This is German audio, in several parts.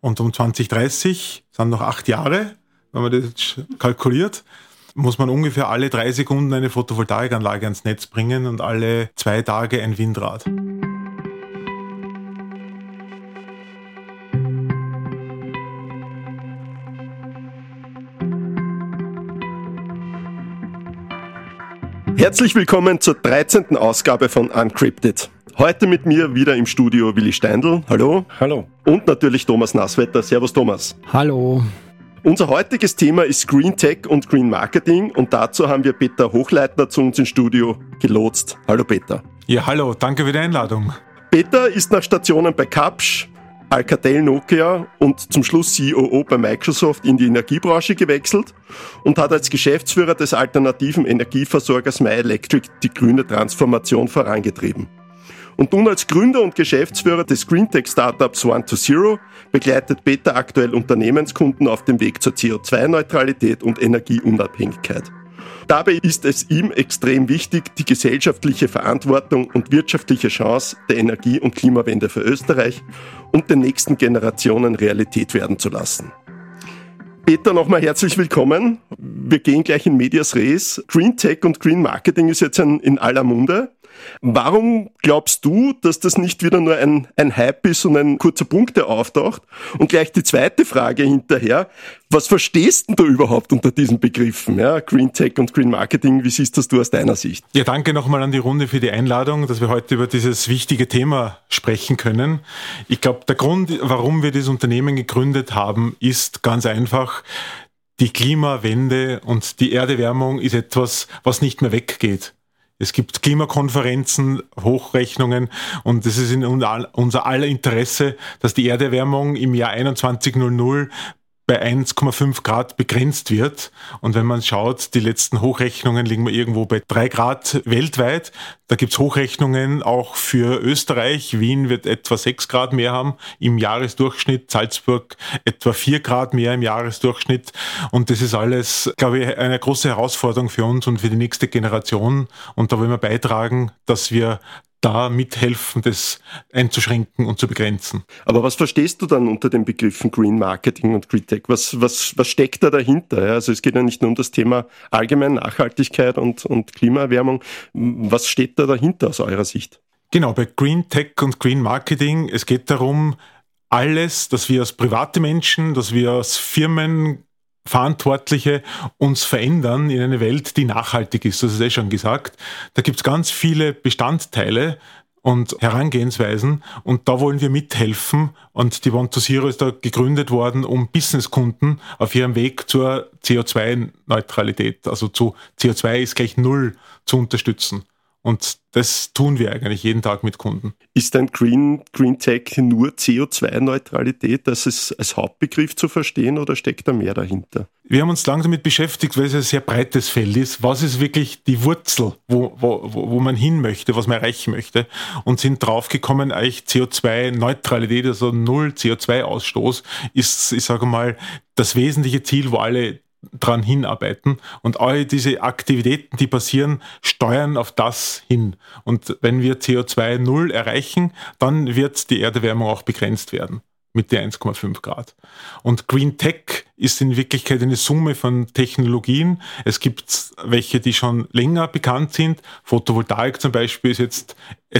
Und um 2030 sind noch acht Jahre, wenn man das kalkuliert, muss man ungefähr alle drei Sekunden eine Photovoltaikanlage ans Netz bringen und alle zwei Tage ein Windrad. Herzlich willkommen zur 13. Ausgabe von Uncrypted. Heute mit mir wieder im Studio Willi Steindl. Hallo. Hallo. Und natürlich Thomas Nasswetter. Servus Thomas. Hallo. Unser heutiges Thema ist Green Tech und Green Marketing und dazu haben wir Peter Hochleitner zu uns ins Studio gelotst. Hallo Peter. Ja, hallo, danke für die Einladung. Peter ist nach Stationen bei Kapsch, Alcatel Nokia und zum Schluss COO bei Microsoft in die Energiebranche gewechselt und hat als Geschäftsführer des alternativen Energieversorgers My Electric die grüne Transformation vorangetrieben. Und nun als Gründer und Geschäftsführer des Greentech-Startups One to Zero begleitet Peter aktuell Unternehmenskunden auf dem Weg zur CO2-Neutralität und Energieunabhängigkeit. Dabei ist es ihm extrem wichtig, die gesellschaftliche Verantwortung und wirtschaftliche Chance der Energie- und Klimawende für Österreich und den nächsten Generationen Realität werden zu lassen. Peter, nochmal herzlich willkommen. Wir gehen gleich in Medias Res. Green Tech und Green Marketing ist jetzt in aller Munde. Warum glaubst du, dass das nicht wieder nur ein, ein Hype ist und ein kurzer Punkt, der auftaucht? Und gleich die zweite Frage hinterher. Was verstehst denn du überhaupt unter diesen Begriffen? Ja, Green Tech und Green Marketing, wie siehst das du aus deiner Sicht? Ja, danke nochmal an die Runde für die Einladung, dass wir heute über dieses wichtige Thema sprechen können. Ich glaube, der Grund, warum wir dieses Unternehmen gegründet haben, ist ganz einfach, die Klimawende und die Erderwärmung ist etwas, was nicht mehr weggeht. Es gibt Klimakonferenzen, Hochrechnungen und es ist in unser aller Interesse, dass die Erderwärmung im Jahr 2100 bei 1,5 Grad begrenzt wird. Und wenn man schaut, die letzten Hochrechnungen liegen wir irgendwo bei 3 Grad weltweit. Da gibt's Hochrechnungen auch für Österreich. Wien wird etwa 6 Grad mehr haben im Jahresdurchschnitt, Salzburg etwa 4 Grad mehr im Jahresdurchschnitt. Und das ist alles, glaube ich, eine große Herausforderung für uns und für die nächste Generation. Und da wollen wir beitragen, dass wir da mithelfen, das einzuschränken und zu begrenzen. Aber was verstehst du dann unter den Begriffen Green Marketing und Green Tech? Was, was, was steckt da dahinter? Also es geht ja nicht nur um das Thema allgemein Nachhaltigkeit und, und Klimaerwärmung. Was steht da dahinter aus eurer Sicht? Genau, bei Green Tech und Green Marketing, es geht darum, alles, dass wir als private Menschen, dass wir als Firmen Verantwortliche uns verändern in eine Welt, die nachhaltig ist. Das ist eh schon gesagt. Da gibt es ganz viele Bestandteile und Herangehensweisen und da wollen wir mithelfen und die One to Zero ist da gegründet worden, um Businesskunden auf ihrem Weg zur CO2-Neutralität, also zu CO2 ist gleich Null zu unterstützen. Und das tun wir eigentlich jeden Tag mit Kunden. Ist ein Green, Green Tech nur CO2-Neutralität, das ist als Hauptbegriff zu verstehen oder steckt da mehr dahinter? Wir haben uns lange damit beschäftigt, weil es ein sehr breites Feld ist. Was ist wirklich die Wurzel, wo, wo, wo man hin möchte, was man erreichen möchte? Und sind draufgekommen, eigentlich CO2-Neutralität, also Null CO2-Ausstoß, ist, ich sage mal, das wesentliche Ziel, wo alle dran hinarbeiten. Und all diese Aktivitäten, die passieren, steuern auf das hin. Und wenn wir CO2 Null erreichen, dann wird die Erderwärmung auch begrenzt werden mit der 1,5 Grad. Und Green Tech ist in Wirklichkeit eine Summe von Technologien. Es gibt welche, die schon länger bekannt sind. Photovoltaik zum Beispiel ist jetzt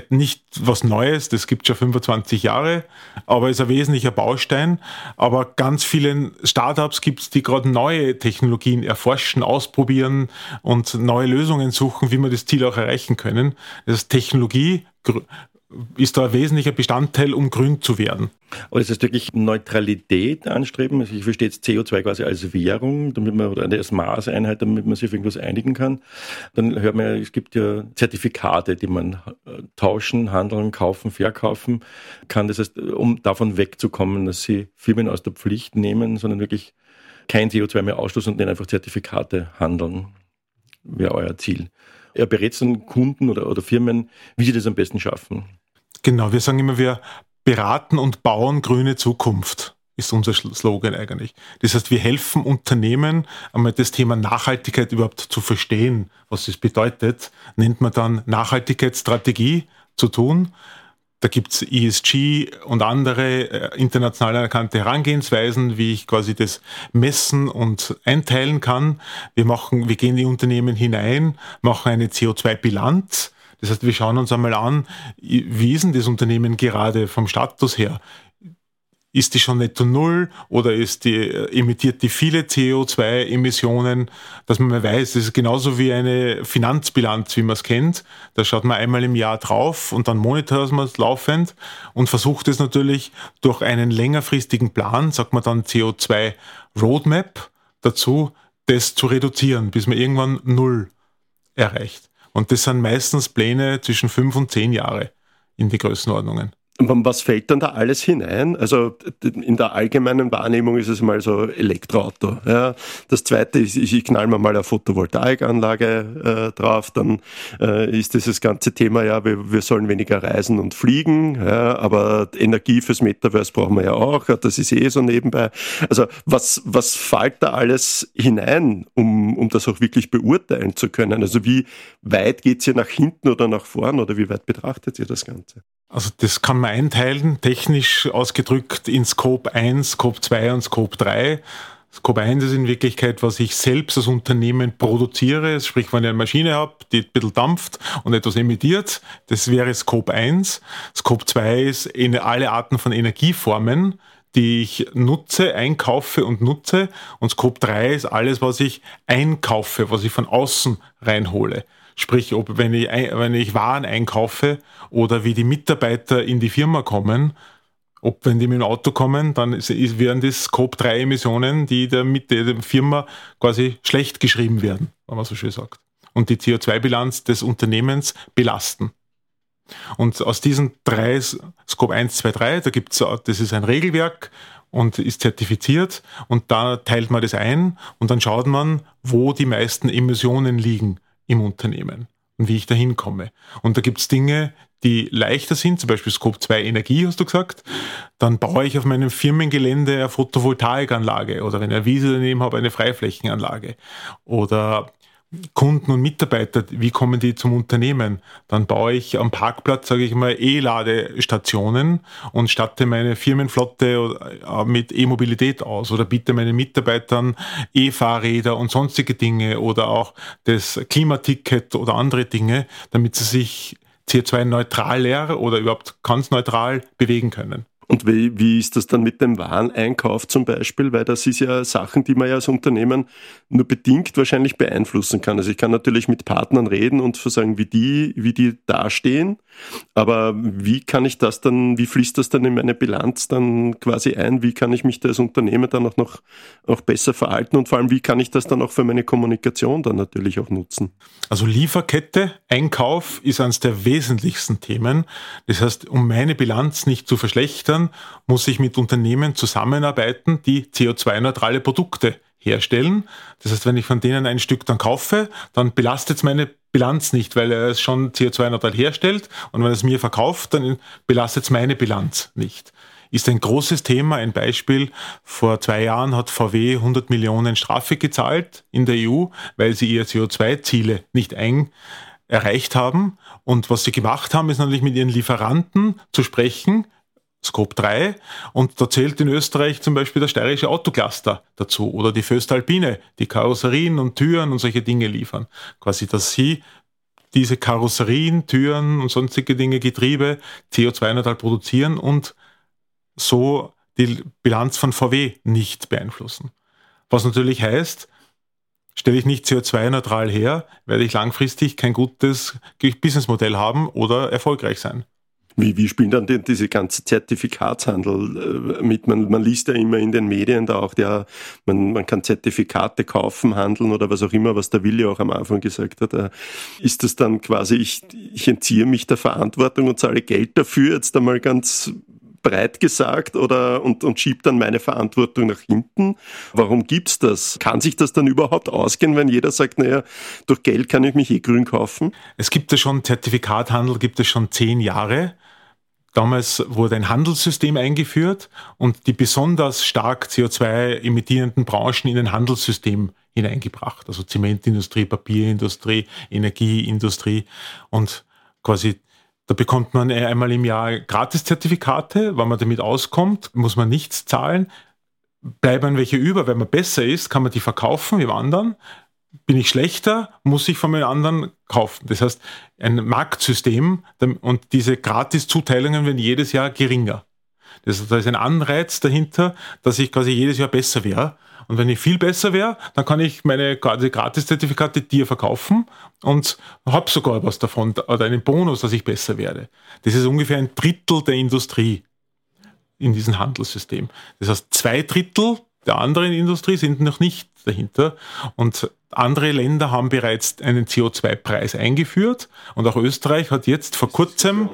nicht was Neues, das gibt schon 25 Jahre, aber ist ein wesentlicher Baustein. Aber ganz vielen Startups gibt es, die gerade neue Technologien erforschen, ausprobieren und neue Lösungen suchen, wie wir das Ziel auch erreichen können. Das ist Technologie, ist da ein wesentlicher Bestandteil, um grün zu werden. Aber das heißt wirklich Neutralität anstreben. Also ich verstehe jetzt CO2 quasi als Währung, damit man oder als Maßeinheit, damit man sich auf irgendwas einigen kann. Dann hört man ja, es gibt ja Zertifikate, die man äh, tauschen, handeln, kaufen, verkaufen kann. Das heißt, um davon wegzukommen, dass sie Firmen aus der Pflicht nehmen, sondern wirklich kein CO2 mehr ausstoßen und dann einfach Zertifikate handeln, wäre euer Ziel. Er berät dann Kunden oder, oder Firmen, wie sie das am besten schaffen. Genau, wir sagen immer, wir beraten und bauen grüne Zukunft ist unser Slogan eigentlich. Das heißt, wir helfen Unternehmen, einmal das Thema Nachhaltigkeit überhaupt zu verstehen, was es bedeutet, nennt man dann Nachhaltigkeitsstrategie zu tun. Da gibt's ESG und andere äh, international anerkannte Herangehensweisen, wie ich quasi das messen und einteilen kann. Wir machen, wir gehen in die Unternehmen hinein, machen eine CO2-Bilanz. Das heißt, wir schauen uns einmal an, wie ist denn das Unternehmen gerade vom Status her? ist die schon netto null oder ist die, äh, emittiert die viele CO2-Emissionen, dass man mal weiß, das ist genauso wie eine Finanzbilanz, wie man es kennt. Da schaut man einmal im Jahr drauf und dann monitort man es laufend und versucht es natürlich durch einen längerfristigen Plan, sagt man dann CO2 Roadmap dazu, das zu reduzieren, bis man irgendwann null erreicht. Und das sind meistens Pläne zwischen fünf und zehn Jahre in die Größenordnungen. Was fällt dann da alles hinein? Also in der allgemeinen Wahrnehmung ist es mal so Elektroauto. Ja. Das zweite ist, ich knall mir mal eine Photovoltaikanlage äh, drauf, dann äh, ist dieses ganze Thema, ja, wir, wir sollen weniger reisen und fliegen, ja, aber Energie fürs Metaverse brauchen wir ja auch, das ist eh so nebenbei. Also was, was fällt da alles hinein, um, um das auch wirklich beurteilen zu können? Also wie weit geht's hier nach hinten oder nach vorn oder wie weit betrachtet ihr das Ganze? Also das kann man einteilen, technisch ausgedrückt in Scope 1, Scope 2 und Scope 3. Scope 1 ist in Wirklichkeit, was ich selbst als Unternehmen produziere, sprich, wenn ich eine Maschine habe, die ein bisschen dampft und etwas emittiert, das wäre Scope 1. Scope 2 ist in alle Arten von Energieformen, die ich nutze, einkaufe und nutze. Und Scope 3 ist alles, was ich einkaufe, was ich von außen reinhole. Sprich, ob wenn ich, wenn ich Waren einkaufe oder wie die Mitarbeiter in die Firma kommen, ob wenn die mit dem Auto kommen, dann ist, ist, wären das Scope-3-Emissionen, die der, mit der Firma quasi schlecht geschrieben werden, wenn man so schön sagt. Und die CO2-Bilanz des Unternehmens belasten. Und aus diesen drei, Scope 1, 2, 3, da gibt's, das ist ein Regelwerk und ist zertifiziert und da teilt man das ein und dann schaut man, wo die meisten Emissionen liegen im Unternehmen und wie ich da hinkomme. Und da gibt es Dinge, die leichter sind, zum Beispiel Scope 2 Energie, hast du gesagt. Dann baue ich auf meinem Firmengelände eine Photovoltaikanlage oder wenn ich eine Wiese daneben habe, eine Freiflächenanlage. Oder Kunden und Mitarbeiter, wie kommen die zum Unternehmen? Dann baue ich am Parkplatz, sage ich mal, E-Ladestationen und statte meine Firmenflotte äh, mit E-Mobilität aus oder biete meinen Mitarbeitern E-Fahrräder und sonstige Dinge oder auch das Klimaticket oder andere Dinge, damit sie sich CO2-neutral oder überhaupt ganz neutral bewegen können. Und wie, wie ist das dann mit dem Wareneinkauf zum Beispiel? Weil das ist ja Sachen, die man ja als Unternehmen nur bedingt wahrscheinlich beeinflussen kann. Also ich kann natürlich mit Partnern reden und sagen, wie die, wie die dastehen. Aber wie kann ich das dann, wie fließt das dann in meine Bilanz dann quasi ein? Wie kann ich mich da als Unternehmen dann auch noch auch besser verhalten? Und vor allem, wie kann ich das dann auch für meine Kommunikation dann natürlich auch nutzen? Also Lieferkette, Einkauf ist eines der wesentlichsten Themen. Das heißt, um meine Bilanz nicht zu verschlechtern, Ländern muss ich mit Unternehmen zusammenarbeiten, die CO2-neutrale Produkte herstellen. Das heißt, wenn ich von denen ein Stück dann kaufe, dann belastet es meine Bilanz nicht, weil er es schon CO2-neutral herstellt und wenn er es mir verkauft, dann belastet es meine Bilanz nicht. Ist ein großes Thema. Ein Beispiel. Vor zwei Jahren hat VW 100 Millionen Strafe gezahlt in der EU, weil sie ihre CO2-Ziele nicht ein erreicht haben. Und was sie gemacht haben, ist natürlich mit ihren Lieferanten zu sprechen, Scope 3 und da zählt in Österreich zum Beispiel der steirische Autocluster dazu oder die Föstalpine, die Karosserien und Türen und solche Dinge liefern. Quasi, dass sie diese Karosserien, Türen und sonstige Dinge, Getriebe CO2-neutral produzieren und so die Bilanz von VW nicht beeinflussen. Was natürlich heißt, stelle ich nicht CO2-neutral her, werde ich langfristig kein gutes Businessmodell haben oder erfolgreich sein. Wie, wie spielen dann denn diese ganze Zertifikatshandel äh, mit? Man, man liest ja immer in den Medien da auch, ja, man, man kann Zertifikate kaufen, handeln oder was auch immer, was der Willi auch am Anfang gesagt hat. Äh, ist das dann quasi, ich, ich entziehe mich der Verantwortung und zahle Geld dafür, jetzt einmal ganz breit gesagt oder und, und schiebt dann meine Verantwortung nach hinten. Warum gibt's das? Kann sich das dann überhaupt ausgehen, wenn jeder sagt, naja, durch Geld kann ich mich eh grün kaufen? Es gibt ja schon Zertifikathandel, gibt es schon zehn Jahre. Damals wurde ein Handelssystem eingeführt und die besonders stark CO2 emittierenden Branchen in ein Handelssystem hineingebracht. Also Zementindustrie, Papierindustrie, Energieindustrie und quasi Da bekommt man einmal im Jahr Gratiszertifikate. Wenn man damit auskommt, muss man nichts zahlen. Bleiben welche über, wenn man besser ist, kann man die verkaufen wie anderen. Bin ich schlechter, muss ich von den anderen kaufen. Das heißt, ein Marktsystem und diese Gratiszuteilungen werden jedes Jahr geringer. Das, da ist ein Anreiz dahinter, dass ich quasi jedes Jahr besser wäre. Und wenn ich viel besser wäre, dann kann ich meine Gratis-Zertifikate dir verkaufen und habe sogar was davon oder einen Bonus, dass ich besser werde. Das ist ungefähr ein Drittel der Industrie in diesem Handelssystem. Das heißt, zwei Drittel der anderen Industrie sind noch nicht dahinter. Und andere Länder haben bereits einen CO2-Preis eingeführt. Und auch Österreich hat jetzt vor kurzem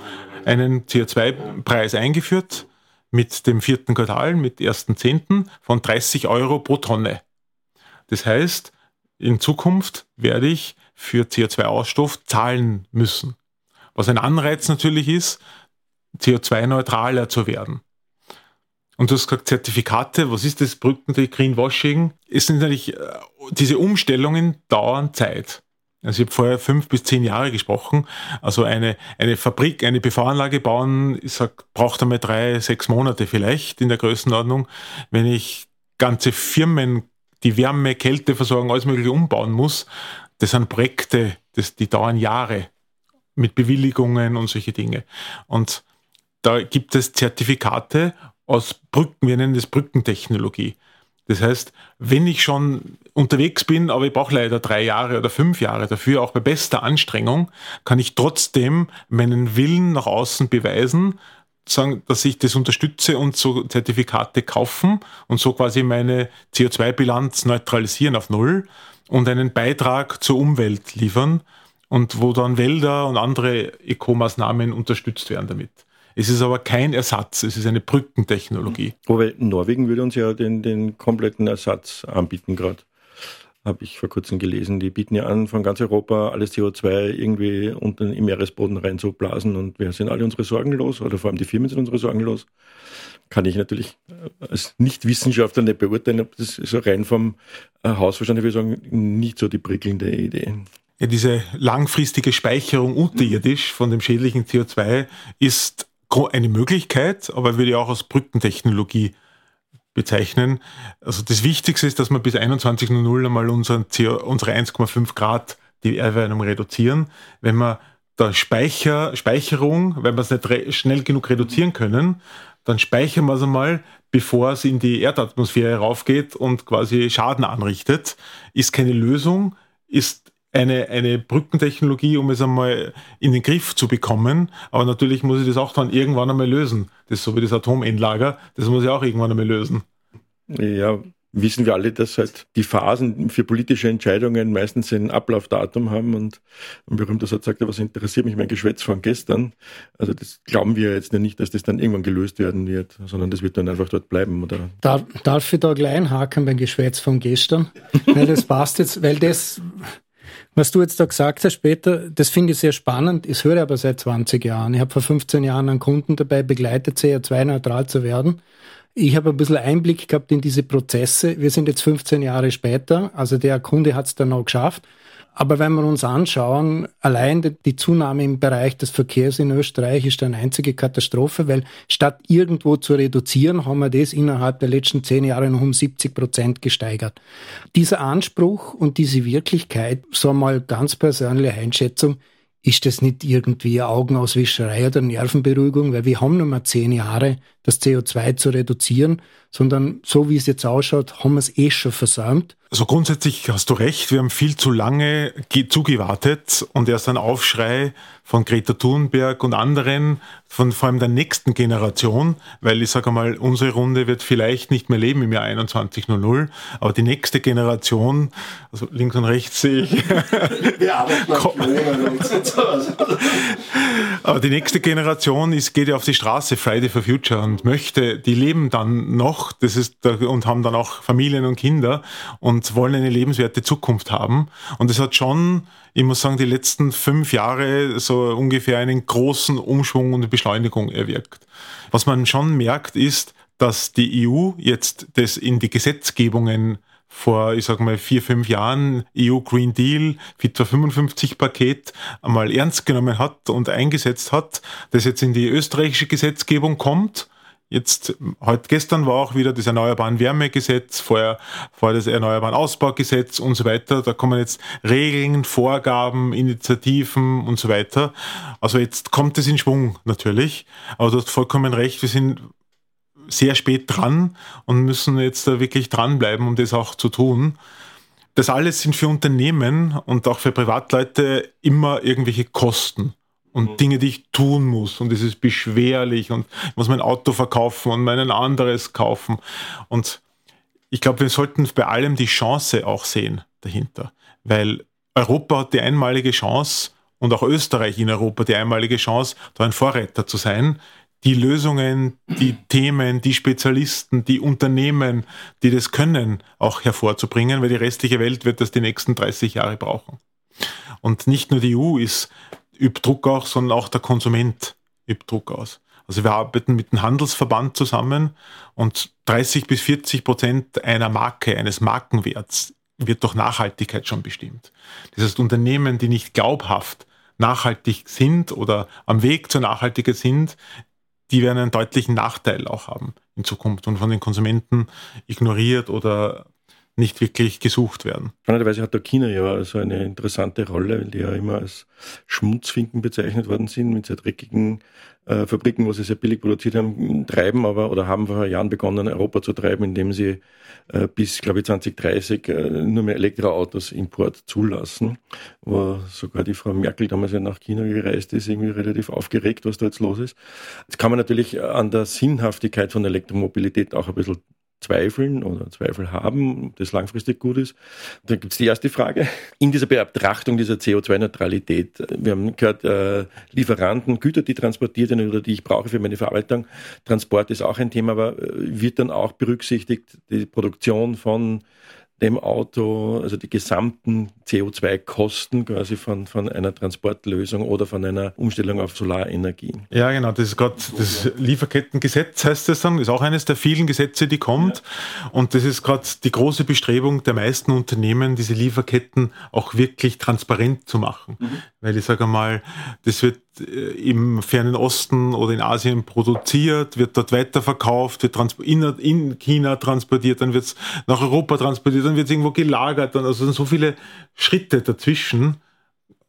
einen CO2-Preis eingeführt mit dem vierten Quartal, mit 1.10. von 30 Euro pro Tonne. Das heißt, in Zukunft werde ich für CO2-Ausstoff zahlen müssen. Was ein Anreiz natürlich ist, CO2-neutraler zu werden. Und du hast gesagt, Zertifikate, was ist das Brückentee Greenwashing? Es sind natürlich, äh, diese Umstellungen dauern Zeit. Also ich habe vorher fünf bis zehn Jahre gesprochen. Also eine, eine Fabrik, eine PV-Anlage bauen, ich sag, braucht einmal drei, sechs Monate vielleicht in der Größenordnung. Wenn ich ganze Firmen, die Wärme, Kälteversorgung, alles mögliche umbauen muss, das sind Projekte, das, die dauern Jahre mit Bewilligungen und solche Dinge. Und da gibt es Zertifikate aus Brücken, wir nennen das Brückentechnologie. Das heißt, wenn ich schon unterwegs bin, aber ich brauche leider drei Jahre oder fünf Jahre dafür, auch bei bester Anstrengung, kann ich trotzdem meinen Willen nach außen beweisen, sagen, dass ich das unterstütze und so Zertifikate kaufen und so quasi meine CO2-Bilanz neutralisieren auf Null und einen Beitrag zur Umwelt liefern und wo dann Wälder und andere Eco-Maßnahmen unterstützt werden damit. Es ist aber kein Ersatz, es ist eine Brückentechnologie. Wobei Norwegen würde uns ja den, den kompletten Ersatz anbieten gerade. Habe ich vor kurzem gelesen. Die bieten ja an, von ganz Europa alles CO2 irgendwie unten im Meeresboden reinzublasen und wir sind alle unsere Sorgen los oder vor allem die Firmen sind unsere Sorgen los. Kann ich natürlich als Nichtwissenschaftler nicht beurteilen, ob das so rein vom äh, Hausverstand, ich würde sagen, nicht so die prickelnde Idee. Ja, diese langfristige Speicherung unterirdisch von dem schädlichen CO2 ist eine Möglichkeit, aber würde ich auch als Brückentechnologie bezeichnen. Also das Wichtigste ist, dass wir bis 21.00 einmal unseren CO, unsere 1,5 Grad die Erwärmung reduzieren. Wenn wir da Speicher, Speicherung, wenn wir es nicht schnell genug reduzieren können, dann speichern wir es einmal, bevor es in die Erdatmosphäre raufgeht und quasi Schaden anrichtet. Ist keine Lösung, ist eine, eine Brückentechnologie, um es einmal in den Griff zu bekommen. Aber natürlich muss ich das auch dann irgendwann einmal lösen. Das ist so wie das Atomendlager, das muss ich auch irgendwann einmal lösen. Ja, wissen wir alle, dass halt die Phasen für politische Entscheidungen meistens ein Ablaufdatum haben und ein berühmter Satz sagt, was interessiert mich mein Geschwätz von gestern? Also das glauben wir jetzt nicht, dass das dann irgendwann gelöst werden wird, sondern das wird dann einfach dort bleiben, oder? Darf, darf ich da gleich einhaken beim Geschwätz von gestern? Weil das passt jetzt, weil das was du jetzt da gesagt hast später, das finde ich sehr spannend. Ich höre aber seit 20 Jahren. Ich habe vor 15 Jahren einen Kunden dabei begleitet, CO2-neutral zu werden. Ich habe ein bisschen Einblick gehabt in diese Prozesse. Wir sind jetzt 15 Jahre später. Also der Kunde hat es dann auch geschafft. Aber wenn wir uns anschauen, allein die Zunahme im Bereich des Verkehrs in Österreich ist eine einzige Katastrophe, weil statt irgendwo zu reduzieren, haben wir das innerhalb der letzten zehn Jahre noch um 70 Prozent gesteigert. Dieser Anspruch und diese Wirklichkeit, so mal ganz persönliche Einschätzung, ist das nicht irgendwie Augenauswischerei oder Nervenberuhigung, weil wir haben noch mal zehn Jahre, das CO2 zu reduzieren, sondern so wie es jetzt ausschaut, haben wir es eh schon versäumt. Also grundsätzlich hast du recht, wir haben viel zu lange zugewartet und erst ein Aufschrei von Greta Thunberg und anderen, von vor allem der nächsten Generation, weil ich sage mal, unsere Runde wird vielleicht nicht mehr leben im Jahr 2100, aber die nächste Generation, also links und rechts sehe ich. Wir arbeiten aber die nächste Generation ist, geht ja auf die Straße, Friday for Future, und möchte, die leben dann noch, das ist, und haben dann auch Familien und Kinder und wollen eine lebenswerte Zukunft haben. Und es hat schon ich muss sagen, die letzten fünf Jahre so ungefähr einen großen Umschwung und Beschleunigung erwirkt. Was man schon merkt, ist, dass die EU jetzt das in die Gesetzgebungen vor, ich sag mal, vier, fünf Jahren EU Green Deal, Fit for 55 Paket einmal ernst genommen hat und eingesetzt hat, das jetzt in die österreichische Gesetzgebung kommt. Jetzt, heute gestern war auch wieder das Erneuerbaren Wärmegesetz, vorher, vorher das Erneuerbaren Ausbaugesetz und so weiter. Da kommen jetzt Regeln, Vorgaben, Initiativen und so weiter. Also jetzt kommt es in Schwung natürlich. Aber du hast vollkommen recht, wir sind sehr spät dran und müssen jetzt da wirklich dranbleiben, um das auch zu tun. Das alles sind für Unternehmen und auch für Privatleute immer irgendwelche Kosten und mhm. Dinge, die ich tun muss. Und es ist beschwerlich und ich muss mein Auto verkaufen und mein anderes kaufen. Und ich glaube, wir sollten bei allem die Chance auch sehen dahinter. Weil Europa hat die einmalige Chance und auch Österreich in Europa die einmalige Chance, da ein Vorreiter zu sein, die Lösungen, die Themen, die Spezialisten, die Unternehmen, die das können, auch hervorzubringen, weil die restliche Welt wird das die nächsten 30 Jahre brauchen. Und nicht nur die EU ist, übt Druck auch, sondern auch der Konsument übt Druck aus. Also wir arbeiten mit dem Handelsverband zusammen und 30 bis 40 Prozent einer Marke, eines Markenwerts wird durch Nachhaltigkeit schon bestimmt. Das heißt, Unternehmen, die nicht glaubhaft nachhaltig sind oder am Weg zur Nachhaltigkeit sind, die werden einen deutlichen Nachteil auch haben in Zukunft und von den Konsumenten ignoriert oder nicht wirklich gesucht werden. Spannenderweise hat da China ja so eine interessante Rolle, weil die ja immer als Schmutzfinken bezeichnet worden sind, mit sehr dreckigen äh, Fabriken, wo sie sehr billig produziert haben, treiben aber oder haben vor Jahren begonnen, Europa zu treiben, indem sie äh, bis, glaube ich, 2030 äh, nur mehr Elektroautos Import zulassen, wo sogar die Frau Merkel damals ja nach China gereist ist, irgendwie relativ aufgeregt, was da jetzt los ist. Jetzt kann man natürlich an der Sinnhaftigkeit von Elektromobilität auch ein bisschen zweifeln oder Zweifel haben, ob das langfristig gut ist. Dann gibt es die erste Frage. In dieser Betrachtung dieser CO2-Neutralität, wir haben gehört, äh, Lieferanten, Güter, die transportiert werden oder die ich brauche für meine Verarbeitung, Transport ist auch ein Thema, aber äh, wird dann auch berücksichtigt die Produktion von dem Auto, also die gesamten CO2-Kosten quasi von, von einer Transportlösung oder von einer Umstellung auf Solarenergie. Ja, genau, das ist gerade das Lieferkettengesetz, heißt das dann, ist auch eines der vielen Gesetze, die kommt. Ja. Und das ist gerade die große Bestrebung der meisten Unternehmen, diese Lieferketten auch wirklich transparent zu machen. Mhm. Weil ich sage mal, das wird im fernen Osten oder in Asien produziert, wird dort weiterverkauft, wird in, China transportiert, dann wird es nach Europa transportiert, dann wird es irgendwo gelagert. Dann, also sind so viele Schritte dazwischen.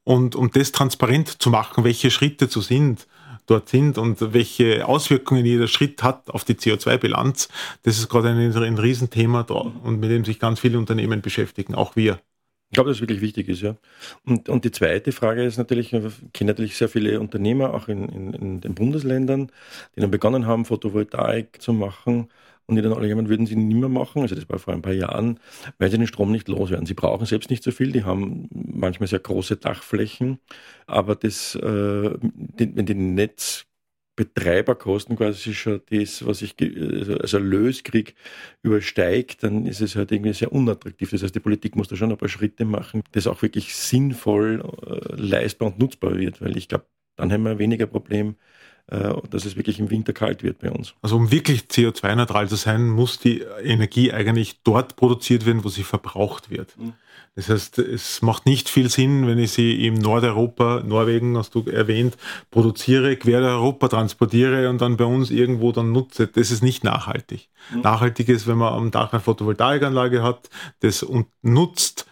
Und um das transparent zu machen, welche Schritte zu sind, dort sind und welche Auswirkungen jeder Schritt hat auf die CO2-Bilanz, das ist gerade ein, ein Riesenthema und mit dem sich ganz viele Unternehmen beschäftigen, auch wir. Ich glaube, dass es wirklich wichtig ist, ja. Und, und die zweite Frage ist natürlich, ich kenne natürlich sehr viele Unternehmer, auch in, in, in den Bundesländern, die dann begonnen haben, Photovoltaik zu machen und die dann alle jemand würden sie nicht mehr machen, also das war vor ein paar Jahren, weil sie den Strom nicht loswerden. Sie brauchen selbst nicht so viel, die haben manchmal sehr große Dachflächen, aber das, äh, wenn die Netz Betreiberkosten quasi schon das, was ich also, also Erlös kriege, übersteigt, dann ist es halt irgendwie sehr unattraktiv. Das heißt, die Politik muss da schon ein paar Schritte machen, das auch wirklich sinnvoll äh, leistbar und nutzbar wird, weil ich glaube, dann haben wir weniger Problem, dass es wirklich im Winter kalt wird bei uns. Also um wirklich CO2-neutral zu sein, muss die Energie eigentlich dort produziert werden, wo sie verbraucht wird. Mhm. Das heißt, es macht nicht viel Sinn, wenn ich sie im Nordeuropa, Norwegen hast du erwähnt, produziere, quer Europa transportiere und dann bei uns irgendwo dann nutze. Das ist nicht nachhaltig. Mhm. Nachhaltig ist, wenn man am Dach eine Photovoltaikanlage hat, das und nutzt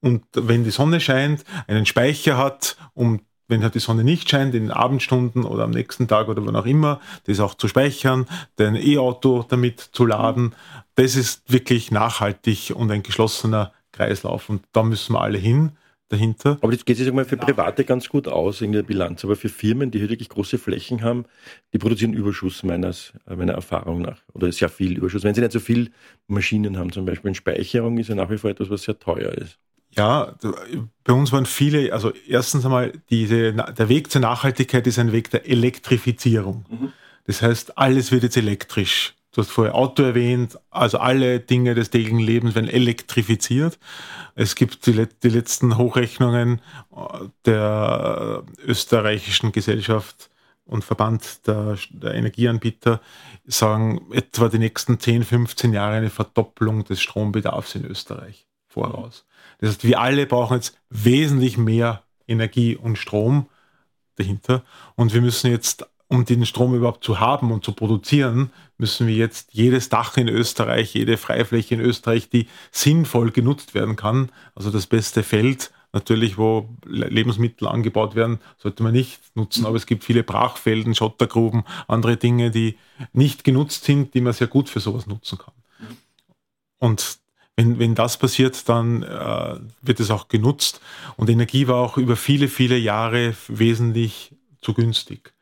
und wenn die Sonne scheint, einen Speicher hat, um wenn halt die Sonne nicht scheint, in den Abendstunden oder am nächsten Tag oder wann auch immer, das auch zu speichern, dein E-Auto damit zu laden. Das ist wirklich nachhaltig und ein geschlossener Kreislauf. Und da müssen wir alle hin dahinter. Aber das geht sich mal für Private ganz gut aus in der Bilanz. Aber für Firmen, die wirklich große Flächen haben, die produzieren Überschuss meines, meiner Erfahrung nach. Oder sehr viel Überschuss. Wenn sie nicht so viel Maschinen haben, zum Beispiel in Speicherung, ist ja nach wie vor etwas, was sehr teuer ist. Ja, bei uns waren viele, also erstens einmal, diese, der Weg zur Nachhaltigkeit ist ein Weg der Elektrifizierung. Mhm. Das heißt, alles wird jetzt elektrisch. Du hast vorher Auto erwähnt, also alle Dinge des täglichen Lebens werden elektrifiziert. Es gibt die, die letzten Hochrechnungen äh, der österreichischen Gesellschaft und Verband der, der, Energieanbieter sagen etwa die nächsten 10, 15 Jahre eine Verdopplung des Strombedarfs in Österreich voraus. Das heißt, wir alle brauchen jetzt wesentlich mehr Energie und Strom dahinter und wir müssen jetzt um den Strom überhaupt zu haben und zu produzieren, müssen wir jetzt jedes Dach in Österreich, jede Freifläche in Österreich, die sinnvoll genutzt werden kann, also das beste Feld, natürlich, wo Lebensmittel angebaut werden, sollte man nicht nutzen. Aber es gibt viele Brachfelden, Schottergruben, andere Dinge, die nicht genutzt sind, die man sehr gut für sowas nutzen kann. Und wenn, wenn das passiert, dann äh, wird es auch genutzt. Und Energie war auch über viele, viele Jahre wesentlich zu günstig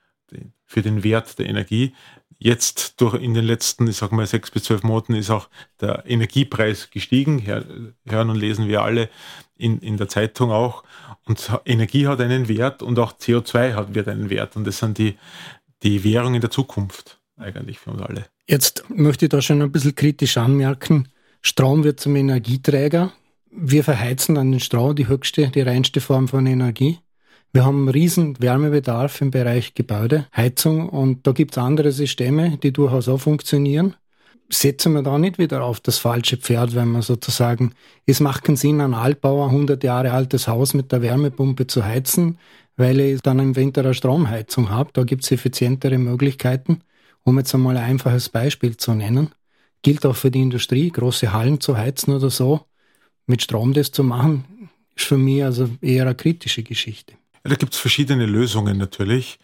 für den Wert der Energie. Jetzt durch in den letzten, ich sag mal, sechs bis zwölf Monaten ist auch der Energiepreis gestiegen. Hören und lesen wir alle in, in der Zeitung auch. Und Energie hat einen Wert und auch CO2 hat, wird einen Wert. Und das sind die, die Währungen der Zukunft eigentlich für uns alle. Jetzt möchte ich da schon ein bisschen kritisch anmerken. Strom wird zum Energieträger. Wir verheizen dann den Strom, die höchste, die reinste Form von Energie. Wir haben einen riesen Wärmebedarf im Bereich Gebäude, Heizung und da gibt es andere Systeme, die durchaus auch funktionieren. Setzen wir da nicht wieder auf das falsche Pferd, wenn man sozusagen, es macht keinen Sinn, ein Altbauer, 100 Jahre altes Haus mit der Wärmepumpe zu heizen, weil ich dann im Winter eine Stromheizung habe. Da gibt es effizientere Möglichkeiten. Um jetzt einmal ein einfaches Beispiel zu nennen. Gilt auch für die Industrie, große Hallen zu heizen oder so. Mit Strom das zu machen, ist für mich also eher eine kritische Geschichte. Da gibt es verschiedene Lösungen natürlich.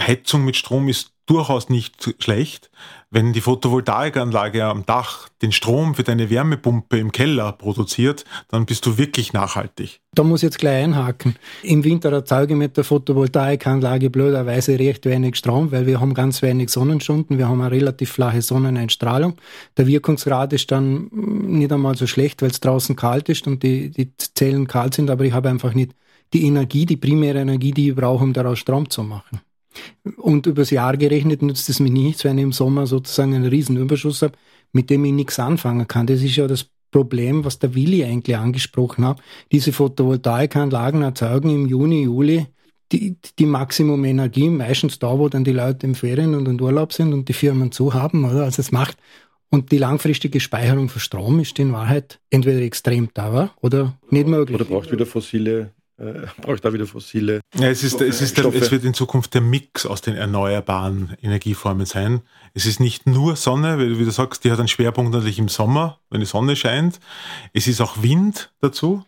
Heizung mit Strom ist durchaus nicht schlecht. Wenn die Photovoltaikanlage am Dach den Strom für deine Wärmepumpe im Keller produziert, dann bist du wirklich nachhaltig. Da muss ich jetzt gleich einhaken. Im Winter erzeuge ich mit der Photovoltaikanlage blöderweise recht wenig Strom, weil wir haben ganz wenig Sonnenstunden, wir haben eine relativ flache Sonneneinstrahlung. Der Wirkungsgrad ist dann nicht einmal so schlecht, weil es draußen kalt ist und die, die Zellen kalt sind, aber ich habe einfach nicht die Energie, die primäre Energie, die ich brauche, um daraus Strom zu machen. Und übers Jahr gerechnet nützt es mir nichts, wenn ich im Sommer sozusagen einen riesen Überschuss habe, mit dem ich nichts anfangen kann. Das ist ja das Problem, was der Willi eigentlich angesprochen hat. Diese Photovoltaikanlagen erzeugen im Juni, Juli die, die Maximum Energie, meistens da, wo dann die Leute im Ferien und in Urlaub sind und die Firmen zu haben, oder? Also es macht und die langfristige Speicherung für Strom ist in Wahrheit entweder extrem teuer oder nicht möglich. Oder braucht wieder fossile äh, braucht da wieder fossile. Ja, es, ist, es, ist der, es wird in Zukunft der Mix aus den erneuerbaren Energieformen sein. Es ist nicht nur Sonne, weil wie du sagst, die hat einen Schwerpunkt natürlich im Sommer, wenn die Sonne scheint. Es ist auch Wind dazu,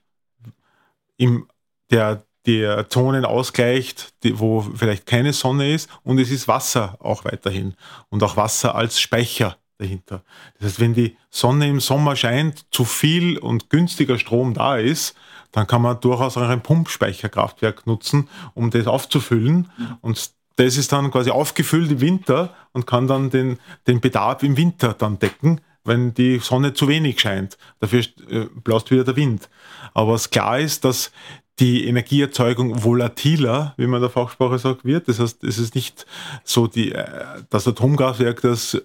im, der der Zonen ausgleicht, die, wo vielleicht keine Sonne ist. Und es ist Wasser auch weiterhin. Und auch Wasser als Speicher dahinter. Das heißt, wenn die Sonne im Sommer scheint, zu viel und günstiger Strom da ist, dann kann man durchaus auch ein Pumpspeicherkraftwerk nutzen, um das aufzufüllen. Und das ist dann quasi aufgefüllt im Winter und kann dann den, den Bedarf im Winter dann decken, wenn die Sonne zu wenig scheint. Dafür äh, blaust wieder der Wind. Aber was klar ist, dass die Energieerzeugung volatiler, wie man in der Fachsprache sagt, wird. Das heißt, es ist nicht so die, äh, das Atomkraftwerk, das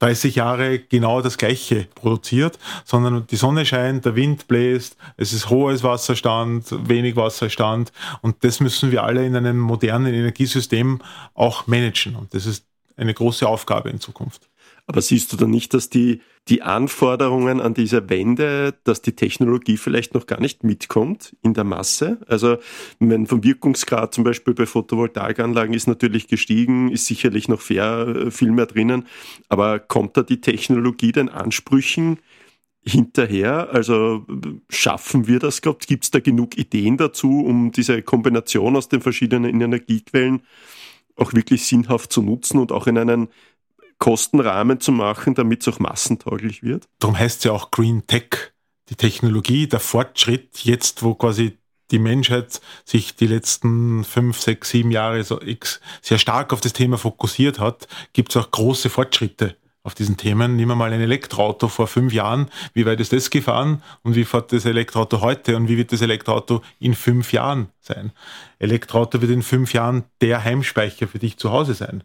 30 Jahre genau das Gleiche produziert, sondern die Sonne scheint, der Wind bläst, es ist hohes Wasserstand, wenig Wasserstand und das müssen wir alle in einem modernen Energiesystem auch managen und das ist eine große Aufgabe in Zukunft. Aber siehst du da nicht, dass die, die Anforderungen an diese Wende, dass die Technologie vielleicht noch gar nicht mitkommt in der Masse? Also, wenn vom Wirkungsgrad zum Beispiel bei Photovoltaikanlagen ist natürlich gestiegen, ist sicherlich noch fair, äh, viel mehr drinnen. Aber kommt da die Technologie den Ansprüchen hinterher? Also schaffen wir das gerade? Gibt es da genug Ideen dazu, um diese Kombination aus den verschiedenen Energiequellen auch wirklich sinnhaft zu nutzen und auch in einen Kostenrahmen zu machen, damit es auch massentauglich wird. Darum heißt es ja auch Green Tech, die Technologie, der Fortschritt jetzt, wo quasi die Menschheit sich die letzten fünf, sechs, sieben Jahre so sehr stark auf das Thema fokussiert hat, gibt es auch große Fortschritte auf diesen Themen. Nehmen wir mal ein Elektroauto vor fünf Jahren. Wie weit ist das gefahren und wie fährt das Elektroauto heute und wie wird das Elektroauto in fünf Jahren sein? Elektroauto wird in fünf Jahren der Heimspeicher für dich zu Hause sein.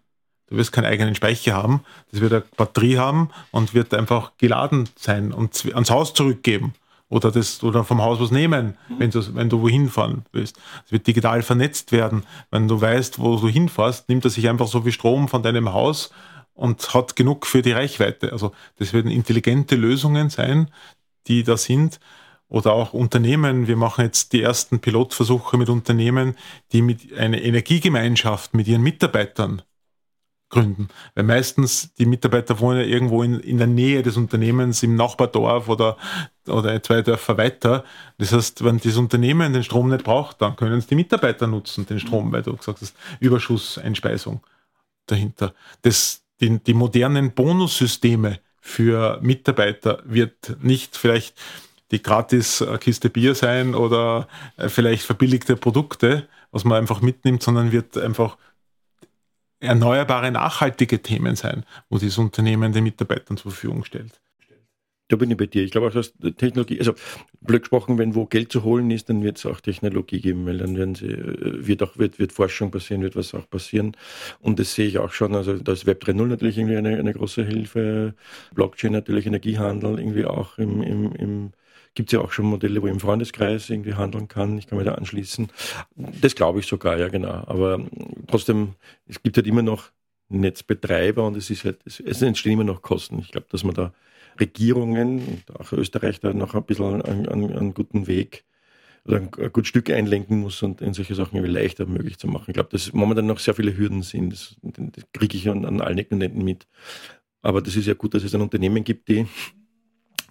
Du wirst keinen eigenen Speicher haben. Das wird eine Batterie haben und wird einfach geladen sein und ans Haus zurückgeben oder, das, oder vom Haus was nehmen, wenn du, wenn du wohin fahren willst. Es wird digital vernetzt werden. Wenn du weißt, wo du hinfährst, nimmt er sich einfach so viel Strom von deinem Haus und hat genug für die Reichweite. Also das werden intelligente Lösungen sein, die da sind. Oder auch Unternehmen. Wir machen jetzt die ersten Pilotversuche mit Unternehmen, die mit einer Energiegemeinschaft mit ihren Mitarbeitern gründen. Weil meistens die Mitarbeiter wohnen ja irgendwo in, in der Nähe des Unternehmens, im Nachbardorf oder, oder zwei Dörfer weiter. Das heißt, wenn das Unternehmen den Strom nicht braucht, dann können es die Mitarbeiter nutzen, den Strom, weil du gesagt hast, Überschusseinspeisung dahinter. Das, die, die modernen Bonussysteme für Mitarbeiter wird nicht vielleicht die gratis Kiste Bier sein oder äh, vielleicht verbilligte Produkte, was man einfach mitnimmt, sondern wird einfach erneuerbare, nachhaltige Themen sein, wo dieses Unternehmen den Mitarbeitern zur Verfügung stellt. Da bin ich bei dir. Ich glaube auch, dass Technologie, also blöd gesprochen, wenn wo Geld zu holen ist, dann wird es auch Technologie geben, weil dann werden sie, äh, wird auch, wird, wird Forschung passieren, wird was auch passieren. Und das sehe ich auch schon. Also da ist Web 3.0 natürlich irgendwie eine, eine große Hilfe. Blockchain natürlich, Energiehandel irgendwie auch im, im, im gibt es ja auch schon Modelle, wo ich im Freundeskreis irgendwie handeln kann. Ich kann mich da anschließen. Das glaube ich sogar, ja genau. Aber trotzdem, es gibt halt immer noch Netzbetreiber und es ist halt, es, entstehen immer noch Kosten. Ich glaube, dass man da Regierungen auch Österreich da noch ein bisschen einen, einen, einen guten Weg oder ein, ein gutes Stück einlenken muss und in solche Sachen leichter möglich zu machen. Ich glaube, dass momentan noch sehr viele Hürden sind. Das, das kriege ich an, an allen Ecken mit. Aber das ist ja gut, dass es ein Unternehmen gibt, die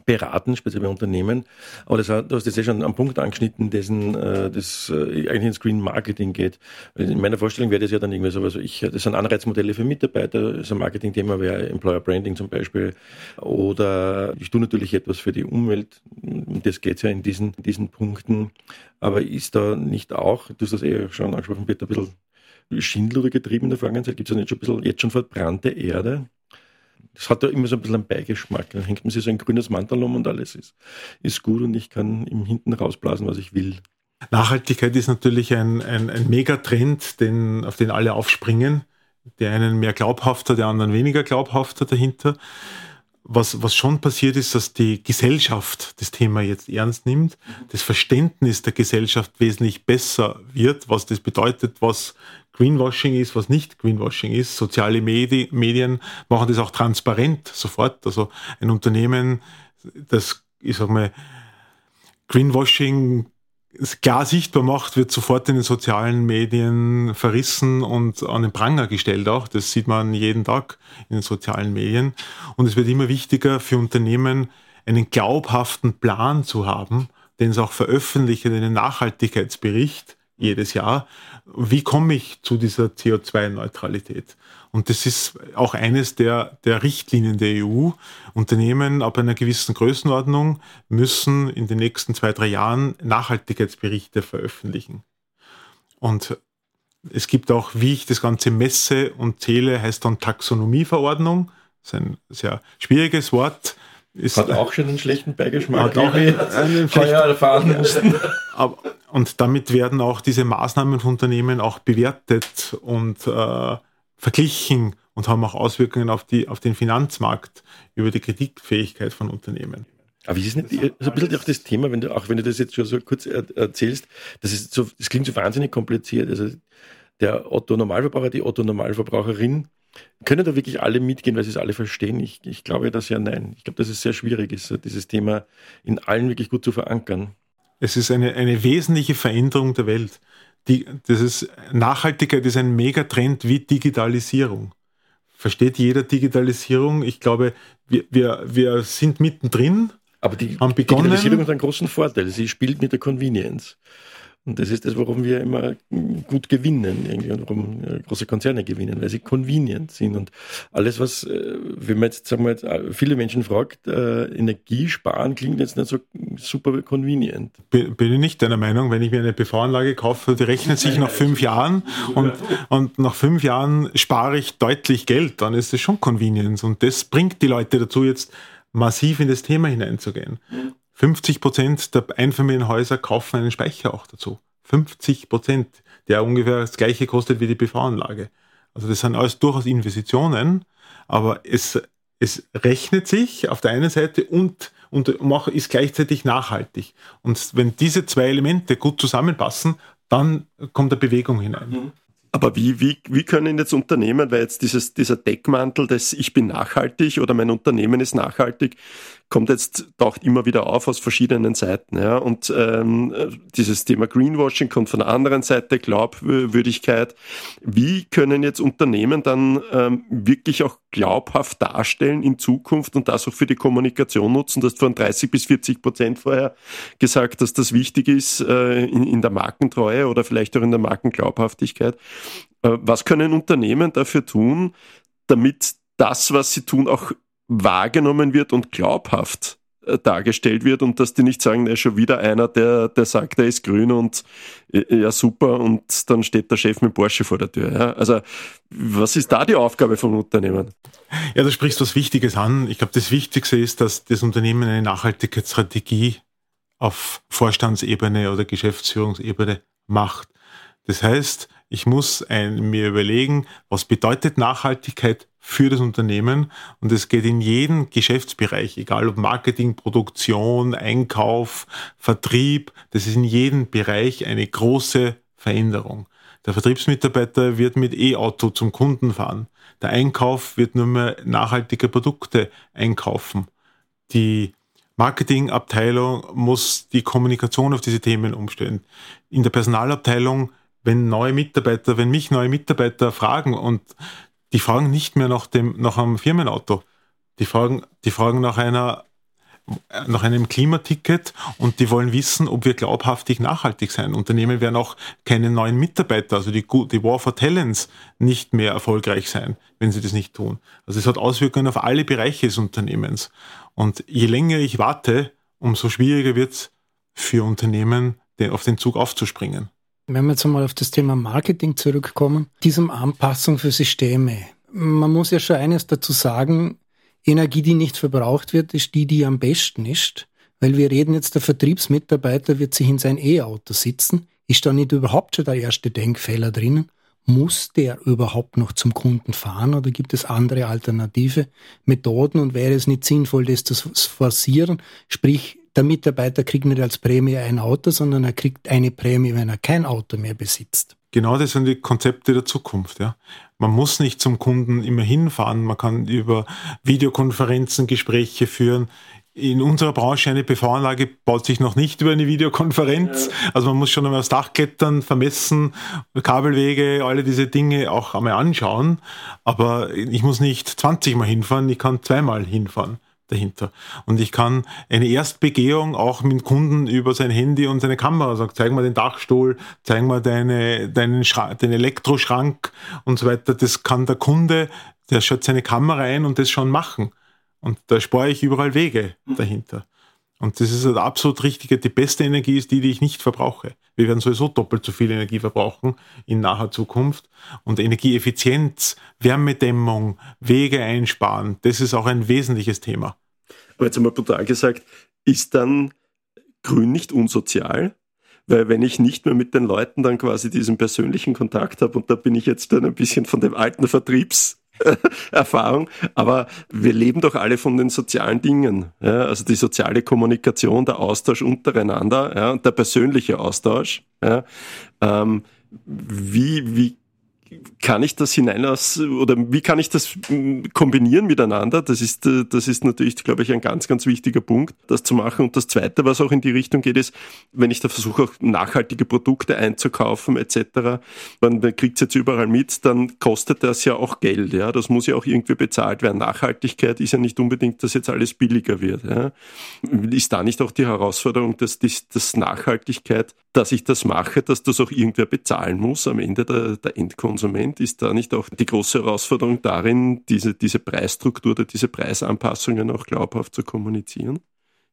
beraten, speziell bei Unternehmen. Aber das, du hast jetzt ja schon am Punkt angeschnitten, dessen äh, das äh, eigentlich ins Green Marketing geht. In meiner Vorstellung wäre das ja dann irgendwie so, also ich, das sind Anreizmodelle für Mitarbeiter, so ein Marketing-Thema wäre Employer Branding zum Beispiel. Oder ich tue natürlich etwas für die Umwelt. Um das geht ja in diesen, diesen Punkten. Aber ist da nicht auch, du hast das eh schon angesprochen, Peter, ein bisschen Schindel getrieben in der Vergangenheit? Gibt es da nicht schon ein bisschen jetzt schon verbrannte Erde? Das hat ja immer so ein bisschen einen Beigeschmack. Dann hängt man sich so ein grünes Mantel um und alles ist, ist gut und ich kann im Hinten rausblasen, was ich will. Nachhaltigkeit ist natürlich ein, ein, ein Megatrend, den, auf den alle aufspringen. Der einen mehr glaubhafter, der anderen weniger glaubhafter dahinter. Was, was schon passiert ist, dass die Gesellschaft das Thema jetzt ernst nimmt, das Verständnis der Gesellschaft wesentlich besser wird, was das bedeutet, was Greenwashing ist, was nicht Greenwashing ist. Soziale Medi Medien machen das auch transparent sofort. Also ein Unternehmen, das, ich sag mal, Greenwashing klar sichtbar macht, wird sofort in den sozialen Medien verrissen und an den Pranger gestellt auch. Das sieht man jeden Tag in den sozialen Medien. Und es wird immer wichtiger für Unternehmen, einen glaubhaften Plan zu haben, den es auch veröffentlicht in einen Nachhaltigkeitsbericht jedes Jahr. Wie komme ich zu dieser CO2-Neutralität? Und das ist auch eines der, der Richtlinien der EU. Unternehmen ab einer gewissen Größenordnung müssen in den nächsten zwei, drei Jahren Nachhaltigkeitsberichte veröffentlichen. Und es gibt auch, wie ich das Ganze messe und zähle, heißt dann Taxonomieverordnung. Das ist ein sehr schwieriges Wort. Ist, hat auch schon einen schlechten Beigeschmack, einen, schlechten, erfahren mussten. Aber, und damit werden auch diese Maßnahmen von Unternehmen auch bewertet und äh, verglichen und haben auch Auswirkungen auf, die, auf den Finanzmarkt über die Kreditfähigkeit von Unternehmen. Aber ist es nicht so ein bisschen auch das Thema, wenn du, auch wenn du das jetzt schon so kurz erzählst, das, ist so, das klingt so wahnsinnig kompliziert. Also der Otto-Normalverbraucher, die Otto-Normalverbraucherin, können da wirklich alle mitgehen, weil sie es alle verstehen? Ich, ich glaube das ja nein. Ich glaube, dass es sehr schwierig ist, dieses Thema in allen wirklich gut zu verankern. Es ist eine, eine wesentliche Veränderung der Welt. Die, das ist, Nachhaltigkeit ist ein Megatrend wie Digitalisierung. Versteht jeder Digitalisierung? Ich glaube, wir, wir, wir sind mittendrin. Aber die haben begonnen, Digitalisierung hat einen großen Vorteil. Sie spielt mit der Convenience. Und das ist das, warum wir immer gut gewinnen, irgendwie, und warum äh, große Konzerne gewinnen, weil sie convenient sind. Und alles, was, äh, wenn man jetzt, sagen wir jetzt, äh, viele Menschen fragt, Energie sparen klingt jetzt nicht so super convenient. Bin, ich nicht deiner Meinung, wenn ich mir eine PV-Anlage kaufe, die rechnet sich nach fünf Jahren und, und nach fünf Jahren spare ich deutlich Geld, dann ist es schon Convenience. Und das bringt die Leute dazu, jetzt massiv in das Thema hineinzugehen. 50 Prozent der Einfamilienhäuser kaufen einen Speicher auch dazu. 50 Prozent, der ungefähr das gleiche kostet wie die PV-Anlage. Also das sind alles durchaus Investitionen, aber es, es rechnet sich auf der einen Seite und und ist gleichzeitig nachhaltig. Und wenn diese zwei Elemente gut zusammenpassen, dann kommt eine Bewegung hinein. Mhm. Aber wie, wie, wie können jetzt Unternehmen, weil jetzt dieses, dieser Deckmantel des Ich bin nachhaltig oder mein Unternehmen ist nachhaltig, kommt jetzt, taucht immer wieder auf aus verschiedenen Seiten. Ja? Und ähm, dieses Thema Greenwashing kommt von der anderen Seite, Glaubwürdigkeit. Wie können jetzt Unternehmen dann ähm, wirklich auch glaubhaft darstellen in Zukunft und das auch für die Kommunikation nutzen? Du hast von 30 bis 40 Prozent vorher gesagt, dass das wichtig ist äh, in, in der Markentreue oder vielleicht auch in der Markenglaubhaftigkeit. Äh, was können Unternehmen dafür tun, damit das, was sie tun, auch wahrgenommen wird und glaubhaft äh, dargestellt wird und dass die nicht sagen, er ist schon wieder einer, der, der sagt, er ist grün und äh, ja super und dann steht der Chef mit Porsche vor der Tür. Ja? Also was ist da die Aufgabe von Unternehmen? Ja, du sprichst was Wichtiges an. Ich glaube, das Wichtigste ist, dass das Unternehmen eine Nachhaltigkeitsstrategie auf Vorstandsebene oder Geschäftsführungsebene macht. Das heißt, ich muss ein, mir überlegen, was bedeutet Nachhaltigkeit für das Unternehmen und es geht in jeden Geschäftsbereich, egal ob Marketing, Produktion, Einkauf, Vertrieb, das ist in jedem Bereich eine große Veränderung. Der Vertriebsmitarbeiter wird mit E-Auto zum Kunden fahren. Der Einkauf wird nur mehr nachhaltige Produkte einkaufen. Die Marketingabteilung muss die Kommunikation auf diese Themen umstellen. In der Personalabteilung wenn neue Mitarbeiter, wenn mich neue Mitarbeiter fragen und die fragen nicht mehr nach dem, nach einem Firmenauto, die fragen, die fragen nach einer, nach einem Klimaticket und die wollen wissen, ob wir glaubhaftig nachhaltig sein. Unternehmen werden auch keine neuen Mitarbeiter, also die, die War for Talents nicht mehr erfolgreich sein, wenn sie das nicht tun. Also es hat Auswirkungen auf alle Bereiche des Unternehmens. Und je länger ich warte, umso schwieriger wird es für Unternehmen, auf den Zug aufzuspringen. Wenn wir jetzt einmal auf das Thema Marketing zurückkommen, diesem Anpassung für Systeme. Man muss ja schon eines dazu sagen, Energie, die nicht verbraucht wird, ist die, die am besten ist. Weil wir reden jetzt, der Vertriebsmitarbeiter wird sich in sein E-Auto sitzen. Ist da nicht überhaupt schon der erste Denkfehler drinnen? Muss der überhaupt noch zum Kunden fahren oder gibt es andere alternative Methoden und wäre es nicht sinnvoll, das zu forcieren? Sprich, der Mitarbeiter kriegt nicht als Prämie ein Auto, sondern er kriegt eine Prämie, wenn er kein Auto mehr besitzt. Genau das sind die Konzepte der Zukunft. Ja. Man muss nicht zum Kunden immer hinfahren, man kann über Videokonferenzen Gespräche führen. In unserer Branche eine PV-Anlage baut sich noch nicht über eine Videokonferenz. Ja. Also man muss schon einmal aufs Dach klettern, vermessen, Kabelwege, alle diese Dinge auch einmal anschauen. Aber ich muss nicht 20 Mal hinfahren, ich kann zweimal hinfahren dahinter. Und ich kann eine Erstbegehung auch mit dem Kunden über sein Handy und seine Kamera sagen, zeig mal den Dachstuhl, zeig mal deine, deinen, Schrank, den Elektroschrank und so weiter. Das kann der Kunde, der schaut seine Kamera ein und das schon machen. Und da spare ich überall Wege mhm. dahinter. Und das ist das absolut Richtige. Die beste Energie ist die, die ich nicht verbrauche. Wir werden sowieso doppelt so viel Energie verbrauchen in naher Zukunft. Und Energieeffizienz, Wärmedämmung, Wege einsparen, das ist auch ein wesentliches Thema aber jetzt einmal brutal gesagt, ist dann Grün nicht unsozial? Weil wenn ich nicht mehr mit den Leuten dann quasi diesen persönlichen Kontakt habe, und da bin ich jetzt dann ein bisschen von dem alten Vertriebserfahrung, aber wir leben doch alle von den sozialen Dingen. Ja? Also die soziale Kommunikation, der Austausch untereinander ja? und der persönliche Austausch. Ja? Ähm, wie, wie kann ich das hinein aus, oder wie kann ich das hm, kombinieren miteinander? Das ist, äh, das ist natürlich, glaube ich, ein ganz, ganz wichtiger Punkt, das zu machen. Und das Zweite, was auch in die Richtung geht, ist, wenn ich da versuche, auch nachhaltige Produkte einzukaufen etc., man kriegt es jetzt überall mit, dann kostet das ja auch Geld. Ja, Das muss ja auch irgendwie bezahlt werden. Nachhaltigkeit ist ja nicht unbedingt, dass jetzt alles billiger wird. Ja? Ist da nicht auch die Herausforderung, dass, dass Nachhaltigkeit, dass ich das mache, dass das auch irgendwer bezahlen muss am Ende der, der Endkonsument? Konsument ist da nicht auch die große Herausforderung darin, diese, diese Preisstruktur oder diese Preisanpassungen auch glaubhaft zu kommunizieren?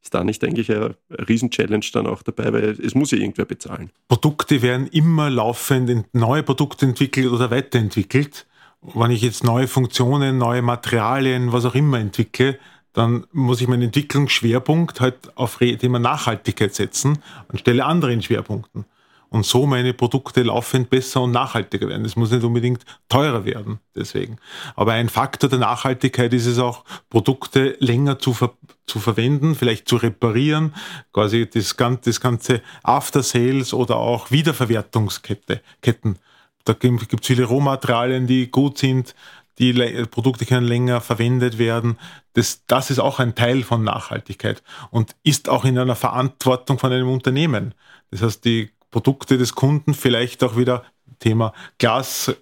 Ist da nicht eigentlich eine Riesenchallenge dann auch dabei, weil es muss ja irgendwer bezahlen? Produkte werden immer laufend neue Produkte entwickelt oder weiterentwickelt. Wenn ich jetzt neue Funktionen, neue Materialien, was auch immer entwickle, dann muss ich meinen Entwicklungsschwerpunkt halt auf Thema Nachhaltigkeit setzen anstelle anderen Schwerpunkten. und so meine Produkte laufend besser und nachhaltiger werden. Es muss nicht unbedingt teurer werden, deswegen. Aber ein Faktor der Nachhaltigkeit ist es auch, Produkte länger zu, ver zu verwenden, vielleicht zu reparieren, quasi das, das ganze After Sales oder auch Wiederverwertungskette, Ketten. Da gibt es viele Rohmaterialien, die gut sind, die Produkte können länger verwendet werden. Das, das ist auch ein Teil von Nachhaltigkeit und ist auch in einer Verantwortung von einem Unternehmen. Das heißt, die Produkte des Kunden vielleicht auch wieder Thema Glasflaschen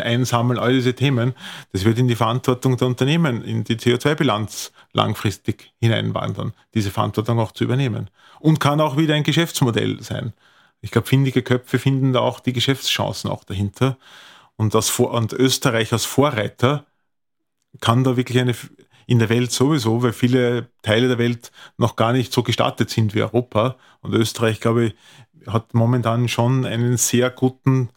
äh, einsammeln, all diese Themen, das wird in die Verantwortung der Unternehmen, in die CO2-Bilanz langfristig hineinwandern, diese Verantwortung auch zu übernehmen. Und kann auch wieder ein Geschäftsmodell sein. Ich glaube, findige Köpfe finden da auch die Geschäftschancen auch dahinter. Und, das, und Österreich als Vorreiter kann da wirklich eine, in der Welt sowieso, weil viele Teile der Welt noch gar nicht so gestartet sind wie Europa. Und Österreich, glaube ich, hat momentan schon einen sehr guten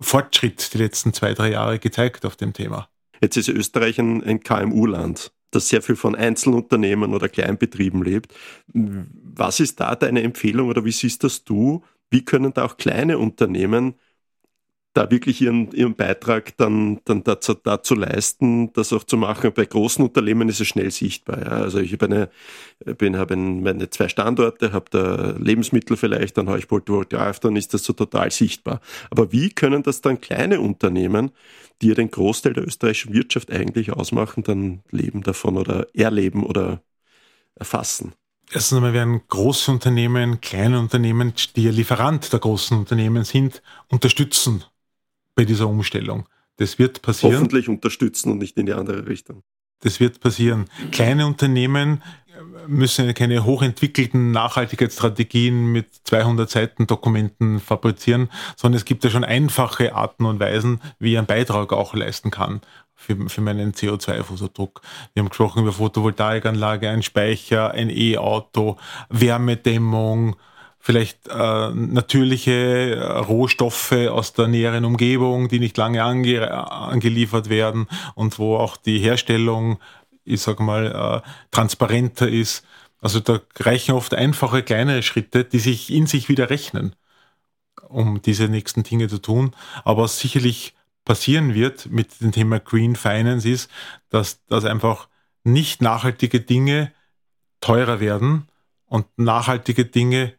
Fortschritt die letzten zwei, drei Jahre gezeigt auf dem Thema. Jetzt ist Österreich ein, ein KMU-Land, das sehr viel von Einzelunternehmen oder Kleinbetrieben lebt. Was ist da deine Empfehlung oder wie siehst das du? Wie können da auch kleine Unternehmen da wirklich ihren, ihren Beitrag dann, dann dazu, dazu leisten, das auch zu machen. Bei großen Unternehmen ist es schnell sichtbar. Ja. Also ich habe eine, bin, habe meine zwei Standorte, habe da Lebensmittel vielleicht, dann habe ich Photovoltaik, dann ist das so total sichtbar. Aber wie können das dann kleine Unternehmen, die ja den Großteil der österreichischen Wirtschaft eigentlich ausmachen, dann leben davon oder erleben oder erfassen? Erstens einmal werden große Unternehmen, kleine Unternehmen, die ja Lieferant der großen Unternehmen sind, unterstützen bei dieser Umstellung. Das wird passieren. Hoffentlich unterstützen und nicht in die andere Richtung. Das wird passieren. Kleine Unternehmen müssen keine hochentwickelten Nachhaltigkeitsstrategien mit 200 Seiten Dokumenten fabrizieren, sondern es gibt ja schon einfache Arten und Weisen, wie ich einen Beitrag auch leisten kann für, für meinen CO2-Fußabdruck. Wir haben gesprochen über Photovoltaikanlage, ein Speicher, ein E-Auto, Wärmedämmung, vielleicht äh, natürliche äh, Rohstoffe aus der näheren Umgebung, die nicht lange ange angeliefert werden und wo auch die Herstellung, ich sag mal, äh, transparenter ist. Also da reichen oft einfache kleinere Schritte, die sich in sich wieder rechnen, um diese nächsten Dinge zu tun. Aber was sicherlich passieren wird mit dem Thema Green Finance ist, dass, dass einfach nicht nachhaltige Dinge teurer werden und nachhaltige Dinge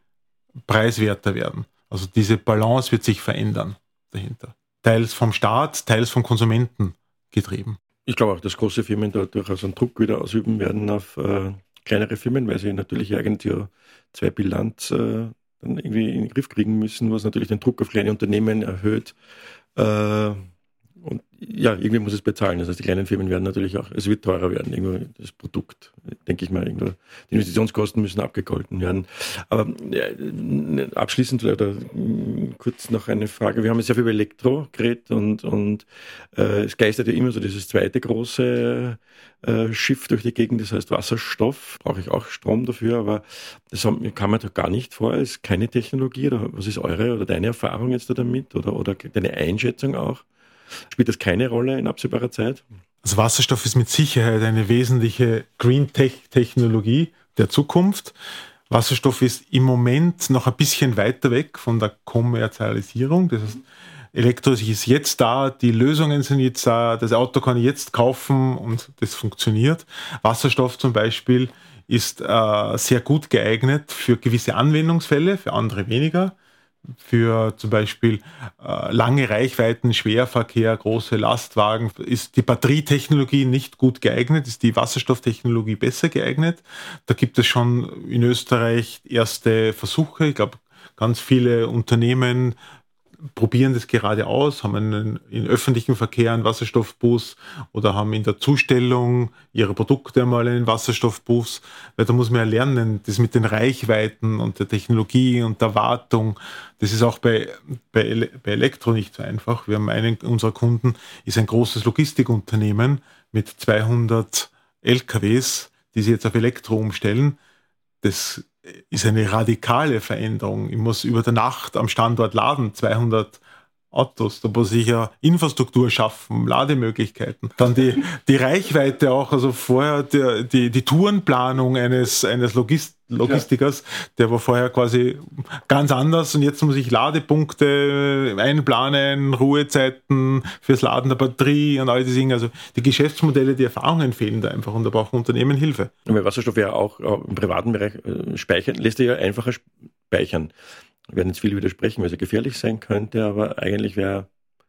preiswerter werden. Also diese Balance wird sich verändern dahinter. Teils vom Staat, teils vom Konsumenten getrieben. Ich glaube auch, dass große Firmen da durchaus einen Druck wieder ausüben werden auf äh, kleinere Firmen, weil sie natürlich eigentlich ja zwei Bilanz äh, dann irgendwie in den Griff kriegen müssen, was natürlich den Druck auf kleine Unternehmen erhöht. Äh, und ja, irgendwie muss es bezahlen. Das heißt, die kleinen Firmen werden natürlich auch, es wird teurer werden, irgendwo das Produkt, denke ich mal, irgendwo. Die Investitionskosten müssen abgegolten werden. Aber äh, abschließend oder kurz noch eine Frage. Wir haben jetzt sehr viel über Elektro geredet und, und äh, es geistert ja immer so dieses zweite große äh, Schiff durch die Gegend, das heißt Wasserstoff. Brauche ich auch Strom dafür, aber das kann man doch gar nicht vor, ist keine Technologie. Oder was ist eure oder deine Erfahrung jetzt da damit oder, oder deine Einschätzung auch? Spielt das keine Rolle in absehbarer Zeit? Also Wasserstoff ist mit Sicherheit eine wesentliche Green Tech Technologie der Zukunft. Wasserstoff ist im Moment noch ein bisschen weiter weg von der Kommerzialisierung. Das heißt, Elektro ist jetzt da, die Lösungen sind jetzt da, das Auto kann ich jetzt kaufen und das funktioniert. Wasserstoff zum Beispiel ist äh, sehr gut geeignet für gewisse Anwendungsfälle, für andere weniger für zum Beispiel äh, lange Reichweiten, Schwerverkehr, große Lastwagen ist die Batterietechnologie nicht gut geeignet, ist die Wasserstofftechnologie besser geeignet. Da gibt es schon in Österreich erste Versuche. Ich glaube, ganz viele Unternehmen probieren das gerade aus, haben einen, in öffentlichen Verkehr einen Wasserstoffbus oder haben in der Zustellung ihrer Produkte einmal einen Wasserstoffbus, weil da muss man ja lernen, das mit den Reichweiten und der Technologie und der Wartung, das ist auch bei, bei, bei Elektro nicht so einfach. Wir haben einen unserer Kunden, ist ein großes Logistikunternehmen mit 200 LKWs, die sie jetzt auf Elektro umstellen. Das ist eine radikale Veränderung. Ich muss über der Nacht am Standort laden, 200 Autos, da muss ich ja Infrastruktur schaffen, Lademöglichkeiten. Dann die, die Reichweite auch, also vorher die, die, die Tourenplanung eines, eines Logist Logistikers, ja. der war vorher quasi ganz anders und jetzt muss ich Ladepunkte einplanen, Ruhezeiten fürs Laden der Batterie und all diese Dinge. Also die Geschäftsmodelle, die Erfahrungen fehlen da einfach und da brauchen Unternehmen Hilfe. Und bei Wasserstoff ja auch im privaten Bereich äh, speichern, lässt sich ja einfacher speichern. Wir werden jetzt viel widersprechen, weil es ja gefährlich sein könnte, aber eigentlich wäre,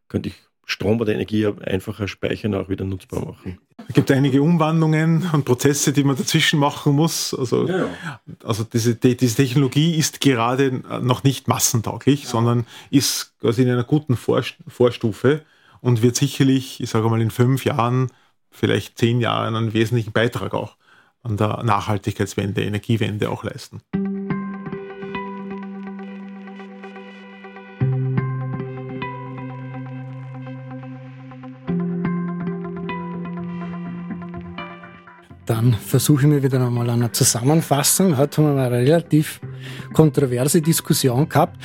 könnte ich Strom oder Energie einfacher speichern und auch wieder nutzbar machen. Es gibt einige Umwandlungen und Prozesse, die man dazwischen machen muss. Also, ja, ja. also diese, die, diese Technologie ist gerade noch nicht massentauglich, ja. sondern ist quasi in einer guten Vor Vorstufe und wird sicherlich, ich sage mal, in fünf Jahren, vielleicht zehn Jahren einen wesentlichen Beitrag auch an der Nachhaltigkeitswende, Energiewende auch leisten. Dann versuche ich mir wieder einmal eine Zusammenfassung. Heute haben wir eine relativ kontroverse Diskussion gehabt.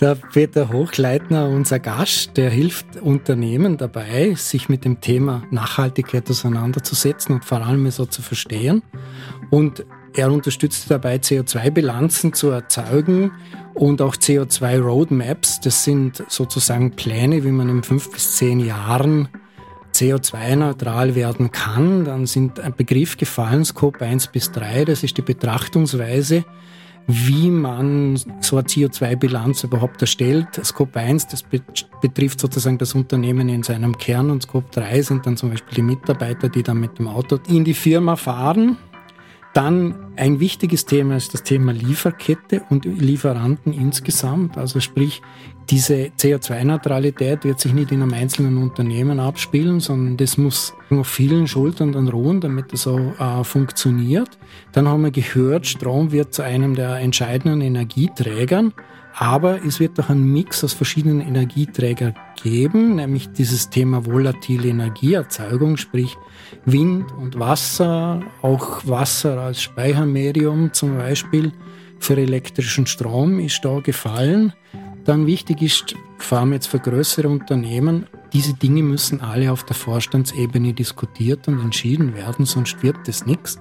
Der Peter Hochleitner, unser Gast, der hilft Unternehmen dabei, sich mit dem Thema Nachhaltigkeit auseinanderzusetzen und vor allem so zu verstehen. Und er unterstützt dabei, CO2-Bilanzen zu erzeugen und auch CO2-Roadmaps. Das sind sozusagen Pläne, wie man in fünf bis zehn Jahren CO2-neutral werden kann, dann sind ein Begriff gefallen, Scope 1 bis 3, das ist die Betrachtungsweise, wie man so eine CO2-Bilanz überhaupt erstellt. Scope 1, das betrifft sozusagen das Unternehmen in seinem Kern und Scope 3 sind dann zum Beispiel die Mitarbeiter, die dann mit dem Auto in die Firma fahren. Dann ein wichtiges Thema ist das Thema Lieferkette und Lieferanten insgesamt. Also sprich, diese CO2-Neutralität wird sich nicht in einem einzelnen Unternehmen abspielen, sondern das muss auf vielen Schultern dann ruhen, damit das so äh, funktioniert. Dann haben wir gehört, Strom wird zu einem der entscheidenden Energieträgern. Aber es wird auch einen Mix aus verschiedenen Energieträgern geben, nämlich dieses Thema volatile Energieerzeugung, sprich Wind und Wasser, auch Wasser als Speichermedium zum Beispiel für elektrischen Strom ist da gefallen. Dann wichtig ist, vor allem jetzt für größere Unternehmen, diese Dinge müssen alle auf der Vorstandsebene diskutiert und entschieden werden, sonst wird das nichts.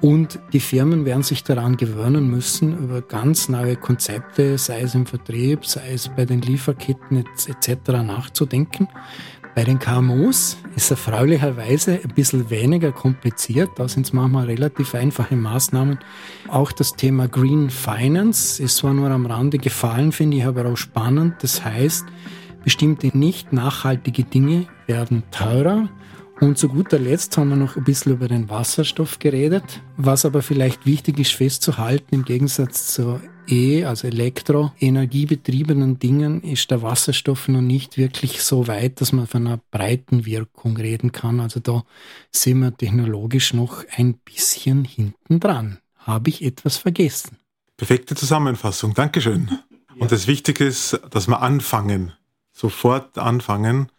Und die Firmen werden sich daran gewöhnen müssen, über ganz neue Konzepte, sei es im Vertrieb, sei es bei den Lieferketten etc. nachzudenken. Bei den KMUs ist erfreulicherweise ein bisschen weniger kompliziert. Da sind es manchmal relativ einfache Maßnahmen. Auch das Thema Green Finance ist zwar nur am Rande gefallen, finde ich aber auch spannend. Das heißt, bestimmte nicht nachhaltige Dinge werden teurer. Und zu guter Letzt haben wir noch ein bisschen über den Wasserstoff geredet. Was aber vielleicht wichtig ist festzuhalten, im Gegensatz zur E, also elektroenergiebetriebenen Dingen, ist der Wasserstoff noch nicht wirklich so weit, dass man von einer breiten Wirkung reden kann. Also da sind wir technologisch noch ein bisschen hinten dran. Habe ich etwas vergessen? Perfekte Zusammenfassung. Dankeschön. Und das Wichtige ist, dass wir anfangen, sofort anfangen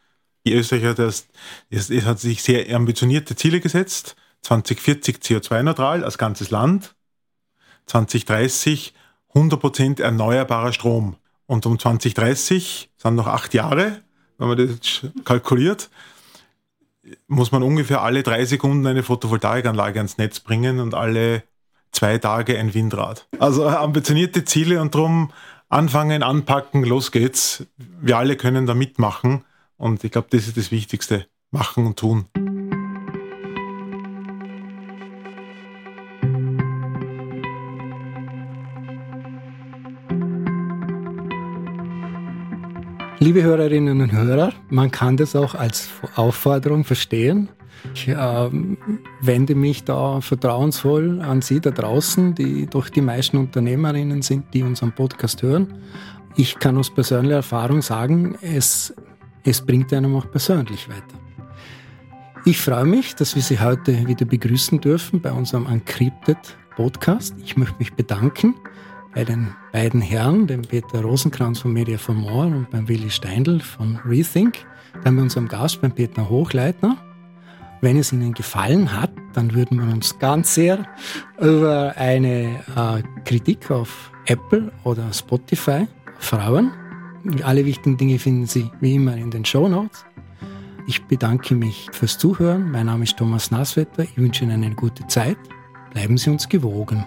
die Österreicher, das, das, das hat sich sehr ambitionierte Ziele gesetzt. 2040 CO2-neutral als ganzes Land. 2030 100% erneuerbarer Strom. Und um 2030 sind noch acht Jahre, wenn man das kalkuliert, muss man ungefähr alle drei Sekunden eine Photovoltaikanlage ans Netz bringen und alle zwei Tage ein Windrad. Also ambitionierte Ziele und darum anfangen, anpacken, los geht's. Wir alle können da mitmachen. Und ich glaube, das ist das Wichtigste. Machen und tun. Liebe Hörerinnen und Hörer, man kann das auch als Aufforderung verstehen. Ich äh, wende mich da vertrauensvoll an Sie da draußen, die doch die meisten Unternehmerinnen sind, die unseren Podcast hören. Ich kann aus persönlicher Erfahrung sagen, es es bringt einem auch persönlich weiter. Ich freue mich, dass wir Sie heute wieder begrüßen dürfen bei unserem Uncrypted Podcast. Ich möchte mich bedanken bei den beiden Herren, dem Peter Rosenkranz von Media for More und beim Willi Steindl von Rethink, dann bei unserem Gast, beim Peter Hochleitner. Wenn es Ihnen gefallen hat, dann würden wir uns ganz sehr über eine äh, Kritik auf Apple oder Spotify freuen. Alle wichtigen Dinge finden Sie wie immer in den Show Notes. Ich bedanke mich fürs Zuhören. Mein Name ist Thomas Nasswetter. Ich wünsche Ihnen eine gute Zeit. Bleiben Sie uns gewogen.